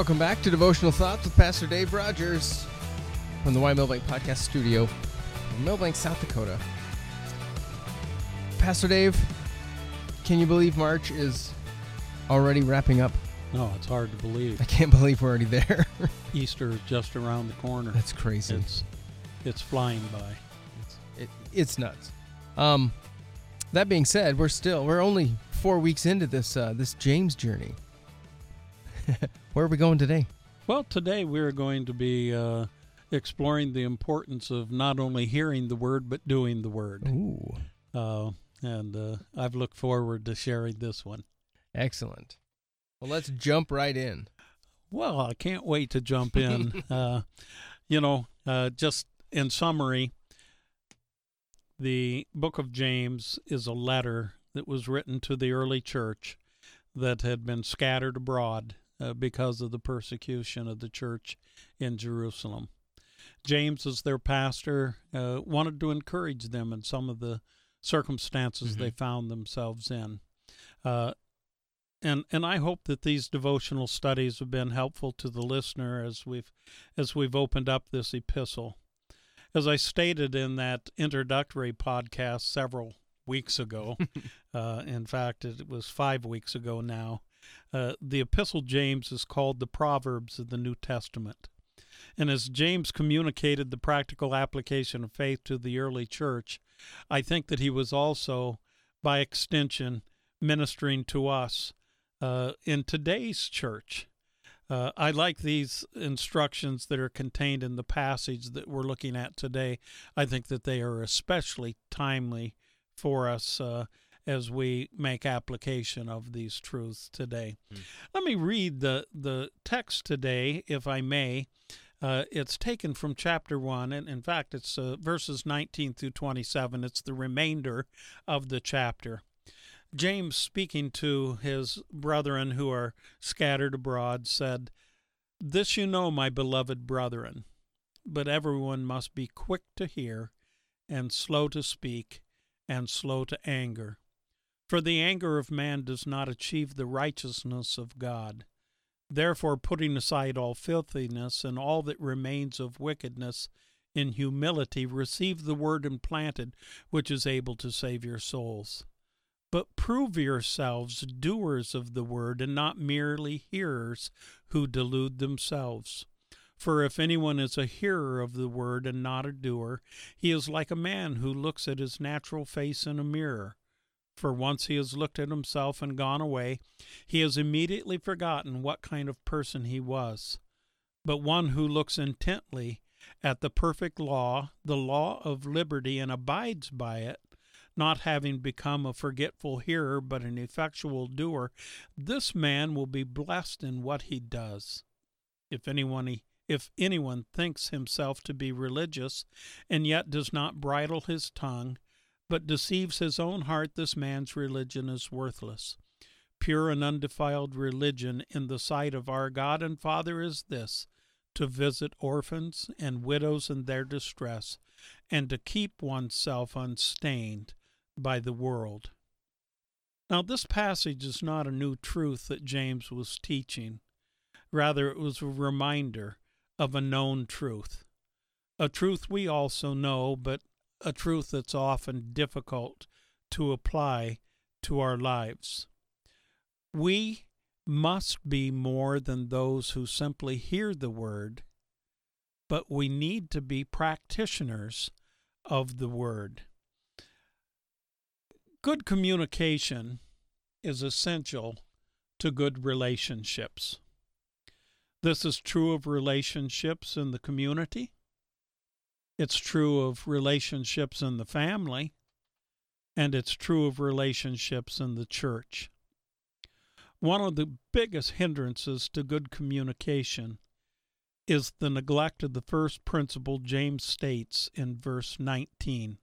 Welcome back to Devotional Thoughts with Pastor Dave Rogers from the Y Milbank Podcast Studio in Milbank, South Dakota. Pastor Dave, can you believe March is already wrapping up? No, it's hard to believe. I can't believe we're already there. Easter is just around the corner. That's crazy. It's it's flying by. It's, it, it's nuts. Um, that being said, we're still we're only four weeks into this uh, this James journey. Where are we going today? Well, today we're going to be uh, exploring the importance of not only hearing the word but doing the word. Ooh, Uh, and uh, I've looked forward to sharing this one. excellent. Well, let's jump right in. Well, I can't wait to jump in. uh, you know, uh, just in summary, the book of James is a letter that was written to the early church that had been scattered abroad uh, because of the persecution of the church in Jerusalem. James, as their pastor, uh, wanted to encourage them in some of the circumstances they found themselves in. Uh, and and I hope that these devotional studies have been helpful to the listener as we've as we've opened up this epistle. As I stated in that introductory podcast several weeks ago, uh, in fact, it was five weeks ago now, uh, the Epistle James is called the Proverbs of the New Testament. And as James communicated the practical application of faith to the early church, I think that he was also, by extension, ministering to us uh, in today's church. Uh, I like these instructions that are contained in the passage that we're looking at today. I think that they are especially timely for us uh, as we make application of these truths today. Let me read the, the text today, if I may. Uh, it's taken from chapter 1, and in fact, it's uh, verses 19 through 27. It's the remainder of the chapter. James, speaking to his brethren who are scattered abroad, said, This you know, my beloved brethren, but everyone must be quick to hear, and slow to speak, and slow to anger. For the anger of man does not achieve the righteousness of God. Therefore, putting aside all filthiness and all that remains of wickedness, in humility receive the word implanted, which is able to save your souls. But prove yourselves doers of the word, and not merely hearers who delude themselves. For if anyone is a hearer of the word and not a doer, he is like a man who looks at his natural face in a mirror. For once he has looked at himself and gone away, he has immediately forgotten what kind of person he was. But one who looks intently at the perfect law, the law of liberty, and abides by it, not having become a forgetful hearer, but an effectual doer, this man will be blessed in what he does. If anyone if anyone thinks himself to be religious, and yet does not bridle his tongue, but deceives his own heart, this man's religion is worthless. Pure and undefiled religion in the sight of our God and Father is this to visit orphans and widows in their distress, and to keep oneself unstained by the world. Now, this passage is not a new truth that James was teaching. Rather, it was a reminder of a known truth, a truth we also know, but a truth that's often difficult to apply to our lives. We must be more than those who simply hear the word, but we need to be practitioners of the word. Good communication is essential to good relationships. This is true of relationships in the community. It's true of relationships in the family. And it's true of relationships in the church. One of the biggest hindrances to good communication is the neglect of the first principle James states in verse 19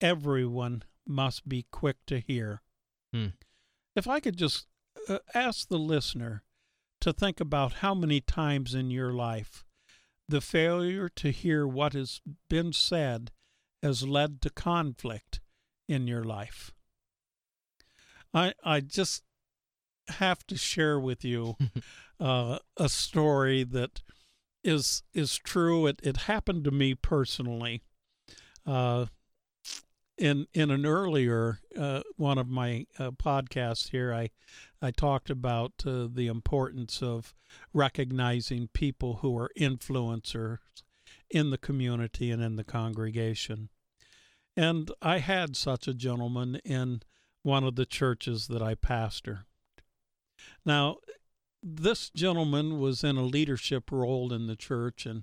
Everyone must be quick to hear. Hmm. If I could just uh, ask the listener to think about how many times in your life the failure to hear what has been said has led to conflict in your life. I I just have to share with you uh, a story that is is true. It it happened to me personally. Uh, in in an earlier uh, one of my uh, podcasts here, I I talked about uh, the importance of recognizing people who are influencers in the community and in the congregation. And I had such a gentleman in one of the churches that I pastor. Now, this gentleman was in a leadership role in the church, and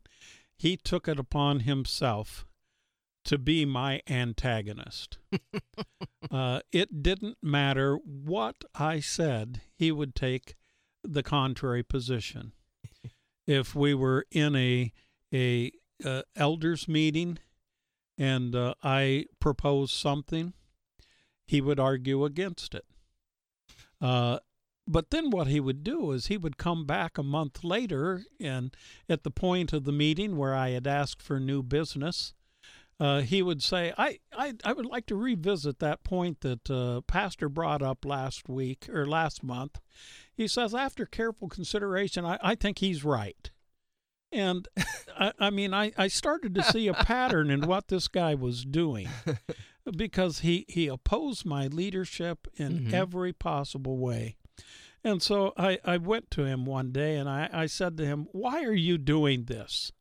he took it upon himself to be my antagonist. uh, it didn't matter what I said, he would take the contrary position. if we were in a a uh, elders meeting and uh, I proposed something, he would argue against it. Uh, but then what he would do is he would come back a month later and at the point of the meeting where I had asked for new business, uh, he would say, I, I, I would like to revisit that point that uh, Pastor brought up last week or last month. He says, after careful consideration, I, I think he's right. And I, I mean, I, I started to see a pattern in what this guy was doing because he, he opposed my leadership in mm-hmm. every possible way. And so I, I went to him one day and I, I said to him, Why are you doing this?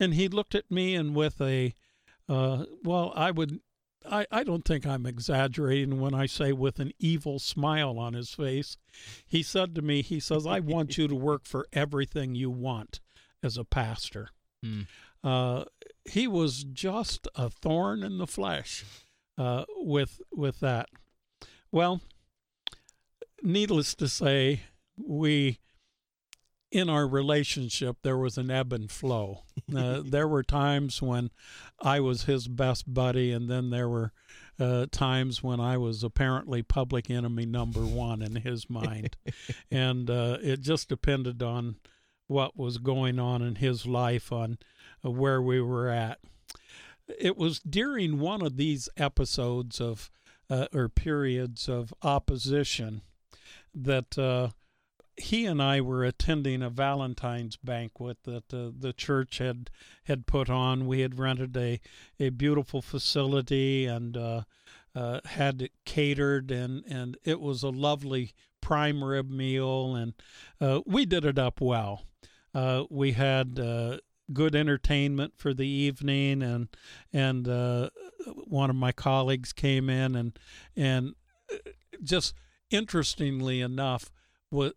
And he looked at me and with a, uh, well, I would, I, I don't think I'm exaggerating when I say with an evil smile on his face, he said to me, he says, I want you to work for everything you want as a pastor. Mm. Uh, he was just a thorn in the flesh uh, with with that. Well, needless to say, we in our relationship there was an ebb and flow. Uh, there were times when I was his best buddy, and then there were uh, times when I was apparently public enemy number one in his mind, and uh, it just depended on what was going on in his life, on uh, where we were at. It was during one of these episodes of uh, or periods of opposition that uh, he and I were attending a Valentine's banquet that uh, the church had had put on. We had rented a a beautiful facility and uh, uh, had it catered, and and it was a lovely prime rib meal, and uh, we did it up well. Uh, we had uh, good entertainment for the evening, and and one of my colleagues came in and and just interestingly enough,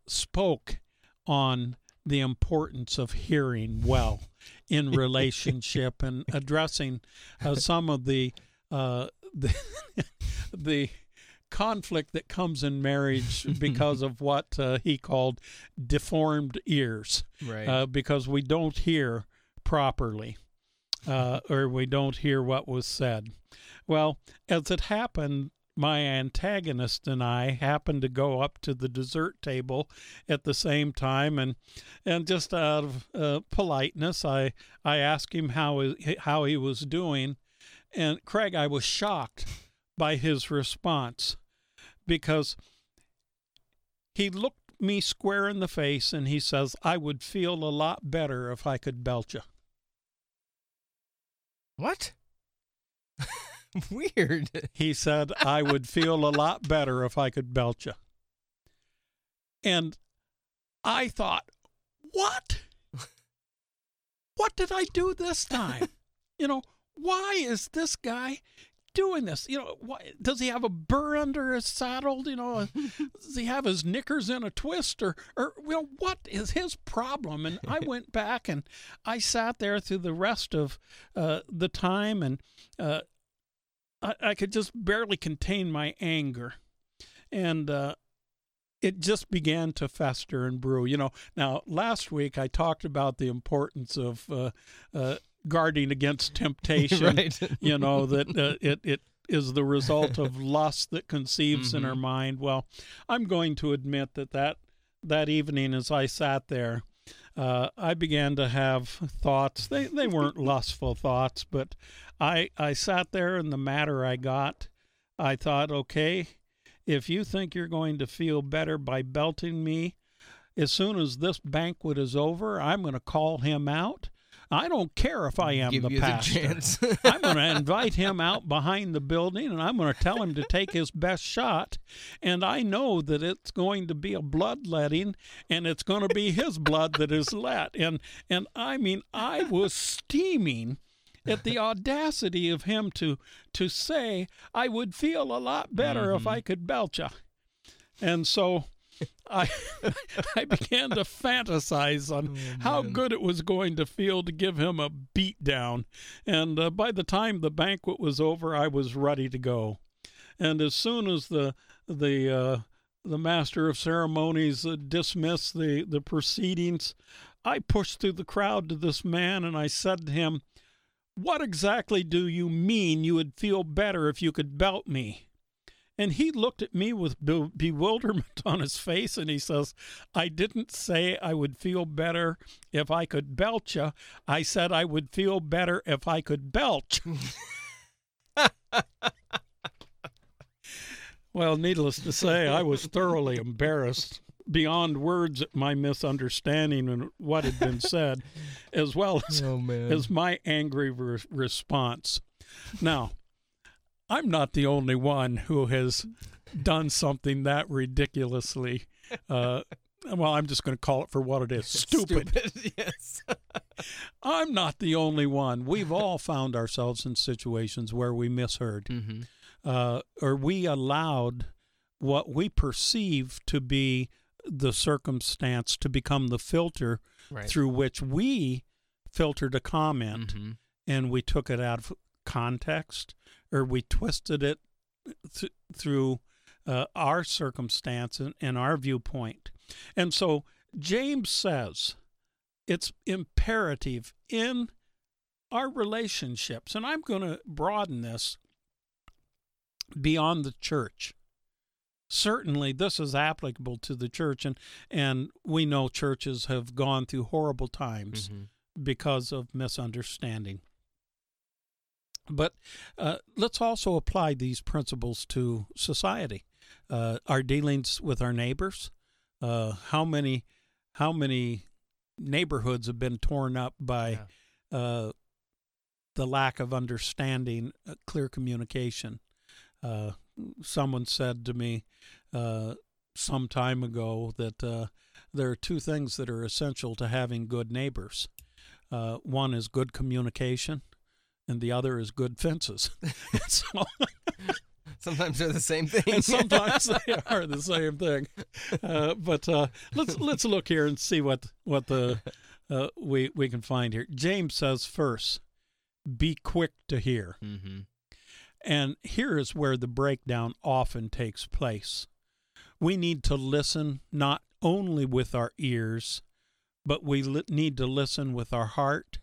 spoke on the importance of hearing well in relationship and addressing uh, some of the uh, the, the conflict that comes in marriage because of what uh, he called deformed ears, right? Uh, because we don't hear properly, uh, or we don't hear what was said. Well, as it happened, my antagonist and I happened to go up to the dessert table at the same time, and and just out of uh, politeness, I I asked him how how he was doing, and Craig, I was shocked by his response because he looked me square in the face and he says, "I would feel a lot better if I could belch you." What? Weird. He said, I would feel a lot better if I could belch you. And I thought, what? What did I do this time? you know, why is this guy doing this? You know, why, does he have a burr under his saddle? You know, does he have his knickers in a twist, or, or you know, what is his problem? And I went back and I sat there through the rest of uh, the time, and uh, I, I could just barely contain my anger. And uh, it just began to fester and brew. You know, now last week I talked about the importance of uh, uh, guarding against temptation. right. you know that uh, it it is the result of lust that conceives mm-hmm. in our mind. Well, I'm going to admit that that that evening as I sat there, uh, I began to have thoughts. They they weren't lustful thoughts, but I I sat there and the matter I got, I thought, okay, if you think you're going to feel better by belting me, as soon as this banquet is over, I'm going to call him out. I don't care if I am Give the pastor. the. I'm going to invite him out behind the building and I'm going to tell him to take his best shot. And I know that it's going to be a bloodletting and it's going to be his blood that is let. And and I mean I was steaming at the audacity of him to to say I would feel a lot better if I could belch. And so I I began to fantasize on how good it was going to feel to give him a beat down. And uh, by the time the banquet was over, I was ready to go. And as soon as the the uh, the master of ceremonies uh, dismissed the the proceedings, I pushed through the crowd to this man and I said to him, "What exactly do you mean you would feel better if you could belt me?" And he looked at me with be- bewilderment on his face and he says, I didn't say I would feel better if I could belch you. I said I would feel better if I could belch. well, needless to say, I was thoroughly embarrassed beyond words at my misunderstanding and what had been said, as well as, oh as my angry re- response. Now, I'm not the only one who has done something that ridiculously. Uh, well, I'm just going to call it for what it is stupid. Stupid. yes. I'm not the only one. We've all found ourselves in situations where we misheard mm-hmm. uh, or we allowed what we perceive to be the circumstance to become the filter Right. through which we filtered a comment Mhm. and we took it out of context or we twisted it th- through uh, our circumstance and, and our viewpoint. And so James says it's imperative in our relationships, and I'm going to broaden this beyond the church. Certainly, this is applicable to the church, and, and we know churches have gone through horrible times Mhm. because of misunderstanding. But uh, let's also apply these principles to society, uh, our dealings with our neighbors. Uh, how many, how many neighborhoods have been torn up by uh, the lack of understanding, uh, clear communication? Uh, someone said to me uh, some time ago that uh, there are two things that are essential to having good neighbors. Uh, one is good communication, and the other is good fences. So, Sometimes they're the same thing. and sometimes they are the same thing. Uh, but uh, let's let's look here and see what what the uh, we we can find here. James says first, be quick to hear. mm-hmm. And here is where the breakdown often takes place. We need to listen not only with our ears, but we li- need to listen with our heart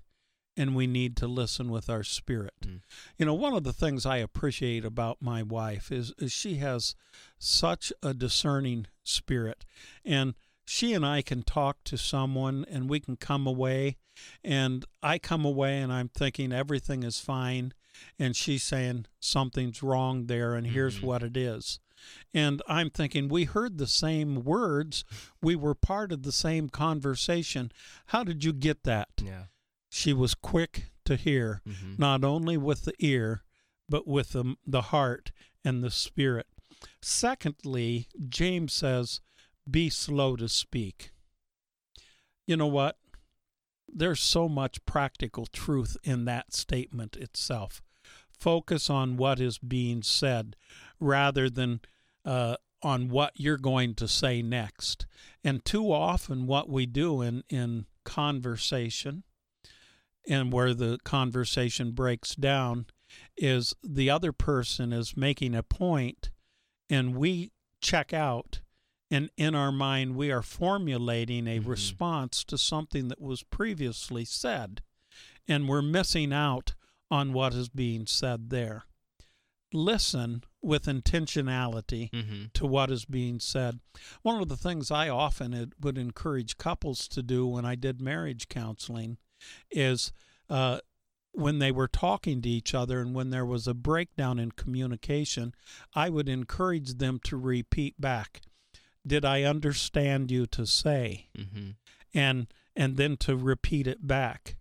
and we need to listen with our spirit. Mm. You know, one of the things I appreciate about my wife is, is she has such a discerning spirit. And she and I can talk to someone and we can come away and I come away and I'm thinking everything is fine and she's saying something's wrong there and here's Mhm. what it is. And I'm thinking we heard the same words, we were part of the same conversation. How did you get that? Yeah. She was quick to hear, Mm-hmm. not only with the ear, but with the, the heart and the spirit. Secondly, James says, be slow to speak. You know what? There's so much practical truth in that statement itself. Focus on what is being said rather than uh, on what you're going to say next. And too often, what we do in, in conversation and where the conversation breaks down is the other person is making a point and we check out and in our mind we are formulating a Mhm. response to something that was previously said and we're missing out on what is being said there listen with intentionality Mm-hmm. to what is being said. One of the things I often would encourage couples to do when I did marriage counseling is uh, when they were talking to each other and when there was a breakdown in communication, I would encourage them to repeat back, "Did I understand you to say?" Mm-hmm. and and then to repeat it back.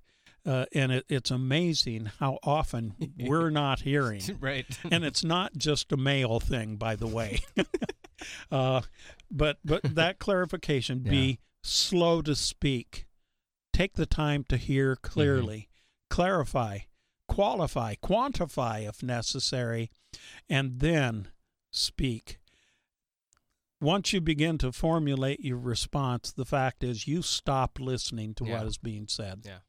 Uh, and it, it's amazing how often we're not hearing. right. and it's not just a male thing, by the way. uh, but but that clarification: be slow to speak, take the time to hear clearly, clarify, qualify, quantify if necessary, and then speak. Once you begin to formulate your response, the fact is you stop listening to Yeah. what is being said. Yeah.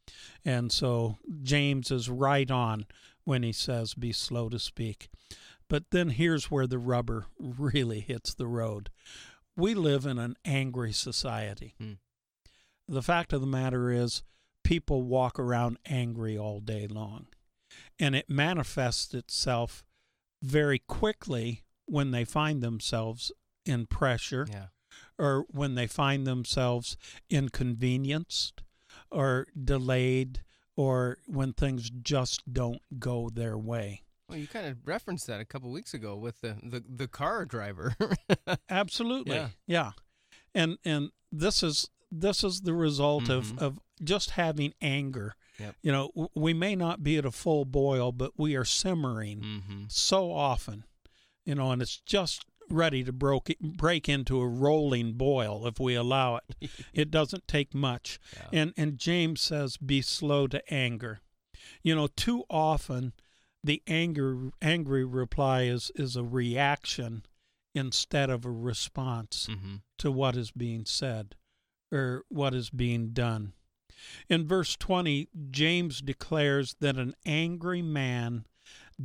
And so James is right on when he says, be slow to speak. But then here's where the rubber really hits the road. We live in an angry society. Hmm. The fact of the matter is, people walk around angry all day long. And it manifests itself very quickly when they find themselves in pressure Yeah. or when they find themselves inconvenienced or delayed or when things just don't go their way. Well, you kind of referenced that a couple weeks ago with the the, the car driver. Absolutely. Yeah. Yeah. And and this is this is the result Mhm. of of just having anger. Yep. You know, w- we may not be at a full boil, but we are simmering mm-hmm. so often. You know, and it's just ready to broke, break into a rolling boil if we allow it. it doesn't take much. Yeah. And and James says be slow to anger. You know, too often the anger angry reply is is a reaction instead of a response mm-hmm. to what is being said or what is being done. In verse 20, James declares that an angry man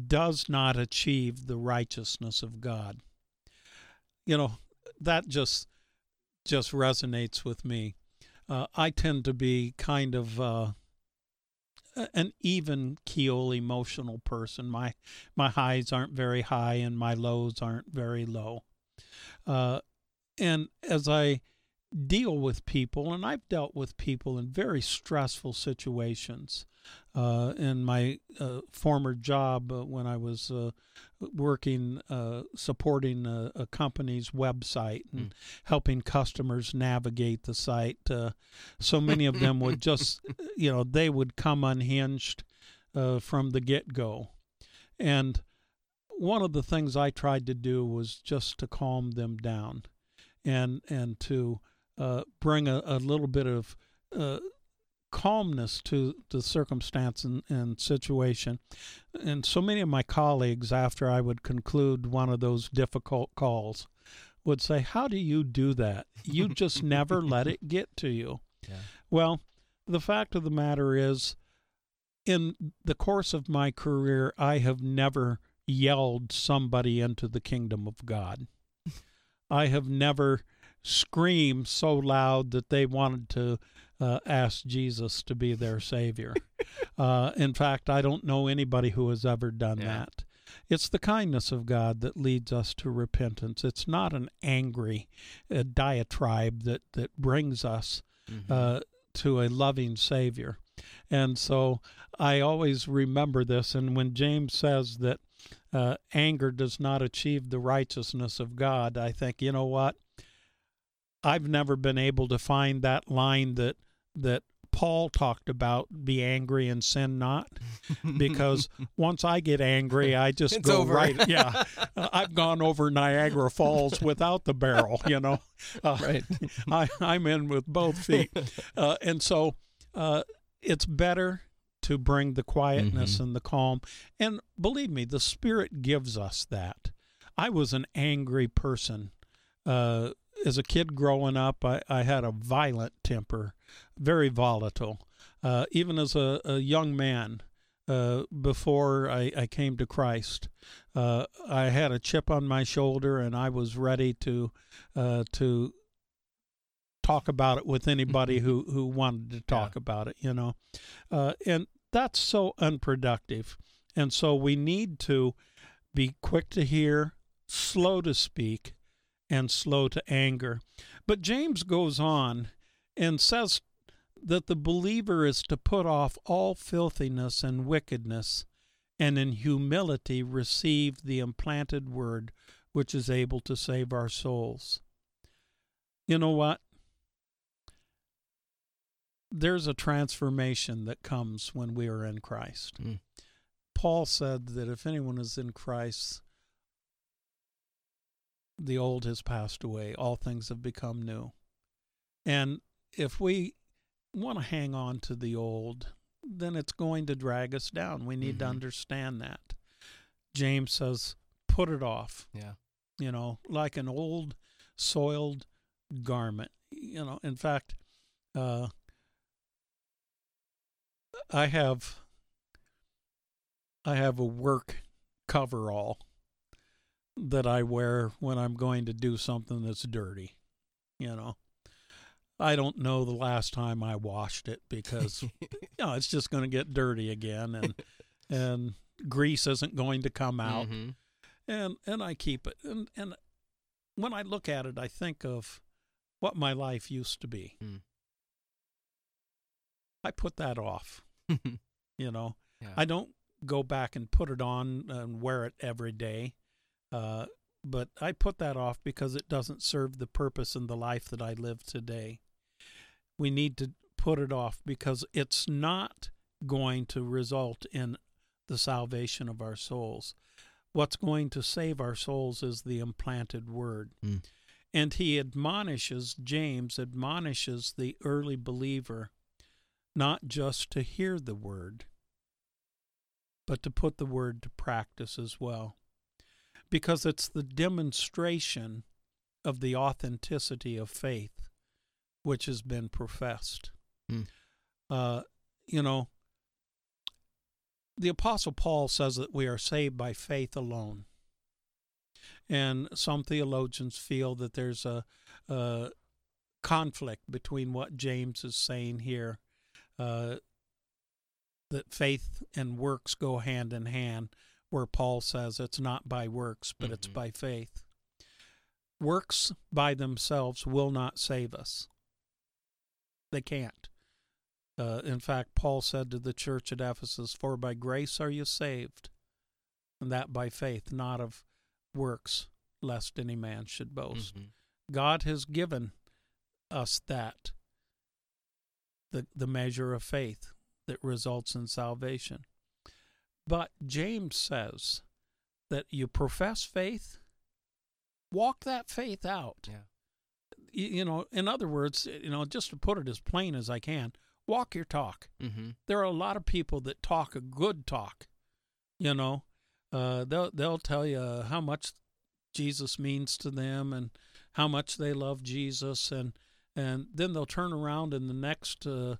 does not achieve the righteousness of God. You know, that just just resonates with me. Uh, I tend to be kind of uh, an even keel emotional person. My my highs aren't very high and my lows aren't very low. Uh, and as I deal with people, and I've dealt with people in very stressful situations. Uh, in my uh, former job, uh, when I was uh, working uh, supporting a, a company's website and Mm. helping customers navigate the site, uh, so many of them would just, you know, they would come unhinged uh, from the get go. And one of the things I tried to do was just to calm them down and and to uh, bring a, a little bit of uh, calmness to the circumstance and, and situation. And so many of my colleagues, after I would conclude one of those difficult calls, would say, How do you do that? You just never let it get to you. Yeah. Well, the fact of the matter is, in the course of my career, I have never yelled somebody into the kingdom of God. I have never screamed so loud that they wanted to uh, ask Jesus to be their Savior. uh, in fact, I don't know anybody who has ever done Yeah. that. It's the kindness of God that leads us to repentance. It's not an angry uh, diatribe that, that brings us Mhm. uh, to a loving Savior. And so I always remember this. And when James says that uh, anger does not achieve the righteousness of God, I think, you know what? I've never been able to find that line that that Paul talked about be angry and sin not because once I get angry I just It's go over. right yeah I've gone over Niagara Falls without the barrel you know uh, right. I, I'm in with both feet. Uh, and so uh, it's better to bring the quietness Mhm. and the calm. And believe me, the Spirit gives us that. I was an angry person. Uh, as a kid growing up, I, I had a violent temper, very volatile. Uh, even as a, a young man, uh, before I, I came to Christ, uh, I had a chip on my shoulder, and I was ready to uh, to talk about it with anybody who, who wanted to talk about it, you know. Uh, and that's so unproductive. And so we need to be quick to hear, slow to speak, and slow to anger. But James goes on and says that the believer is to put off all filthiness and wickedness, and in humility receive the implanted word which is able to save our souls. You know what? There's a transformation that comes when we are in Christ. Mm. Paul said that if anyone is in Christ, the old has passed away, all things have become new. And if we want to hang on to the old, then it's going to drag us down. We need to Mhm. understand that. James says, put it off, Yeah. you know, like an old soiled garment. You know, in fact, uh, I have I have a work coverall that I wear when I'm going to do something that's dirty. You know, I don't know the last time I washed it because you know it's just going to get dirty again, and and grease isn't going to come out, Mhm. and and I keep it. And and when I look at it, I think of what my life used to be. Mm. I put that off. You know, Yeah. I don't go back and put it on and wear it every day. Uh, but I put that off because it doesn't serve the purpose in the life that I live today. We need to put it off because it's not going to result in the salvation of our souls. What's going to save our souls is the implanted word. Mm. And he admonishes, James admonishes the early believer not just to hear the word, but to put the word to practice as well. Because it's the demonstration of the authenticity of faith which has been professed. Hmm. Uh, you know, the Apostle Paul says that we are saved by faith alone. And some theologians feel that there's a, a conflict between what James is saying here uh, that faith and works go hand in hand, where Paul says it's not by works, but it's Mhm. by faith. Works by themselves will not save us. They can't. Uh, in fact, Paul said to the church at Ephesus, For by grace are you saved, and that by faith, not of works, lest any man should boast. Mhm. God has given us that the the measure of faith that results in salvation. But James says that you profess faith, walk that faith out. Yeah. You, you know, in other words, you know, just to put it as plain as I can, walk your talk. Mhm. There are a lot of people that talk a good talk. You know, uh, they'll they'll tell you how much Jesus means to them and how much they love Jesus, and and then they'll turn around in the next uh,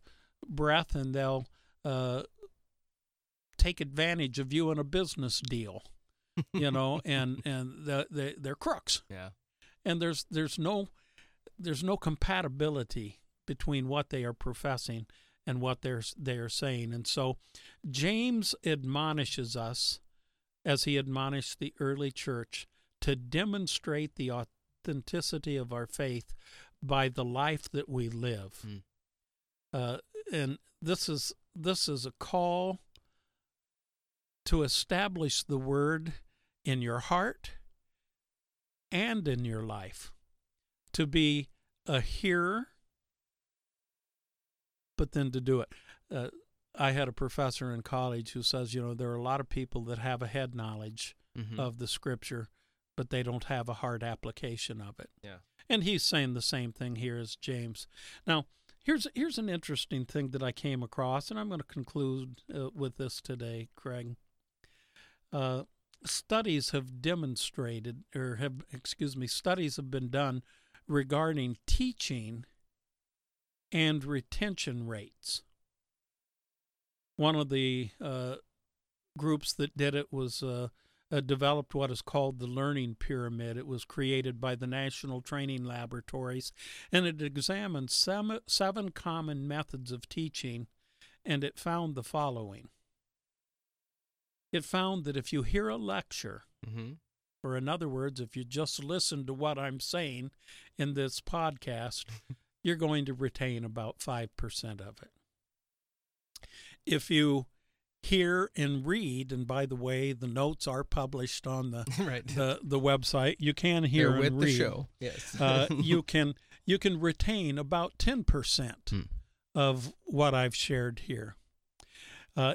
breath and they'll uh, take advantage of you in a business deal. You know, and and the, the, they're crooks Yeah. and there's there's no there's no compatibility between what they are professing and what they're they are saying and so James admonishes us as he admonished the early church to demonstrate the authenticity of our faith by the life that we live Mm. uh, and this is this is a call to establish the word in your heart and in your life to be a hearer but then to do it uh, i had a professor in college who says you know there are a lot of people that have a head knowledge Mhm. of the scripture but they don't have a hard application of it Yeah. and he's saying the same thing here as james now here's here's an interesting thing that i came across and i'm going to conclude uh, with this today craig uh, studies have demonstrated or have excuse me studies have been done regarding teaching and retention rates one of the uh, groups that did it was uh, uh, developed what is called the learning pyramid. It was created by the National Training Laboratories, and it examined seven, seven common methods of teaching, and it found the following. It found that if you hear a lecture, Mhm. or in other words, if you just listen to what I'm saying in this podcast, you're going to retain about 5% of it. If you hear and read, and by the way, the notes are published on the right. the, the website. You can hear They're and with read. the show. Yes. uh, you can you can retain about 10% Hmm. of what I've shared here. Uh,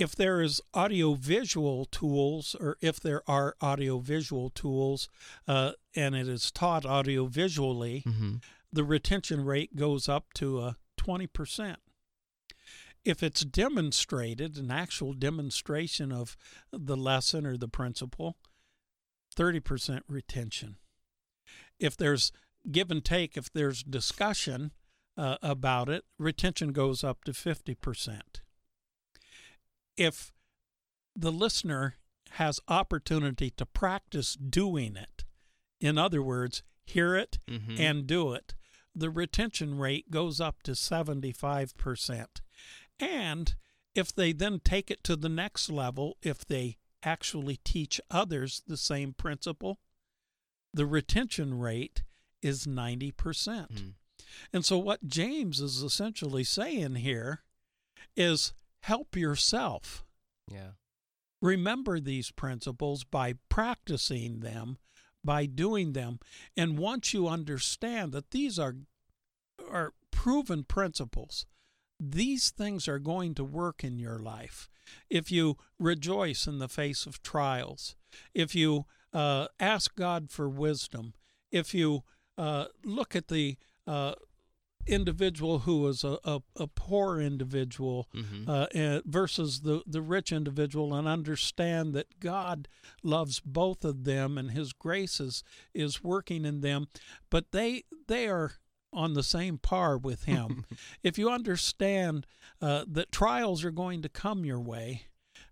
if there is audio visual tools, or if there are audio visual tools, uh, and it is taught audio visually, hmm the retention rate goes up to a 20%. If it's demonstrated, an actual demonstration of the lesson or the principle, 30% retention. If there's give and take, if there's discussion uh, about it, retention goes up to 50%. If the listener has opportunity to practice doing it, in other words, hear it hmm and do it, the retention rate goes up to 75%. And if they then take it to the next level, if they actually teach others the same principle, the retention rate is 90%. Mhm. And so, what James is essentially saying here is help yourself Yeah. remember these principles by practicing them, by doing them. And once you understand that these are are proven principles, these things are going to work in your life. If you rejoice in the face of trials, if you uh, ask God for wisdom, if you uh, look at the uh, individual who is a, a, a poor individual hmm uh, uh, versus the, the rich individual and understand that God loves both of them and His grace is, is working in them, but they they are on the same par with Him. if you understand uh, that trials are going to come your way,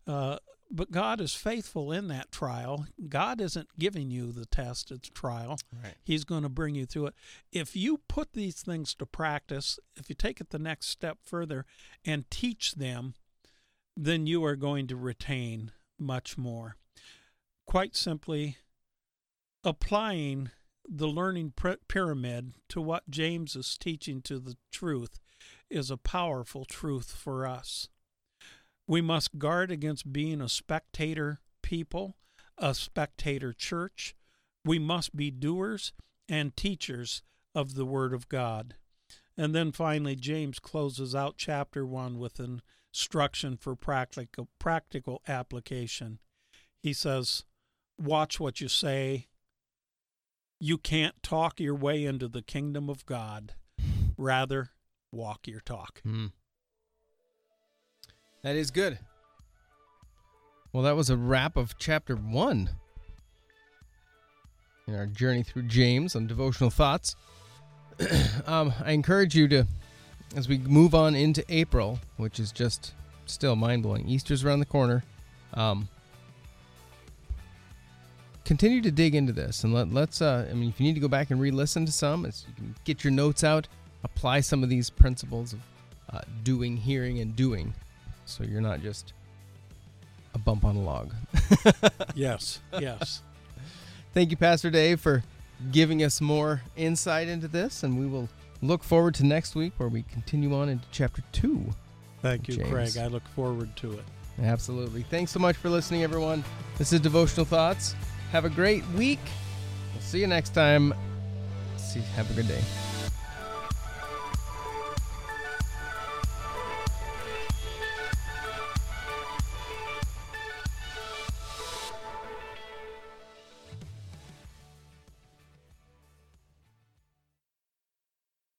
uh, but God is faithful in that trial. God isn't giving you the test, it's trial. Right. He's going to bring you through it. If you put these things to practice, if you take it the next step further and teach them, then you are going to retain much more. Quite simply, applying the learning pyramid to what James is teaching to the truth is a powerful truth for us. We must guard against being a spectator people, a spectator church. We must be doers and teachers of the Word of God. And then finally, James closes out chapter 1 with an instruction for practical, practical application. He says, Watch what you say. You can't talk your way into the kingdom of God. Rather, walk your talk. Mm. That is good. Well, that was a wrap of chapter one in our journey through James on devotional thoughts. um, I encourage you to, as we move on into April, which is just still mind blowing, Easter's around the corner. Um, continue to dig into this and let, let's uh, i mean if you need to go back and re-listen to some you can get your notes out apply some of these principles of uh, doing hearing and doing so you're not just a bump on a log yes, yes. thank you pastor dave for giving us more insight into this and we will look forward to next week where we continue on into chapter 2 Thank you, James. Craig. I look forward to it. absolutely thanks so much for listening everyone this is devotional thoughts have a great week we'll see you next time see have a good day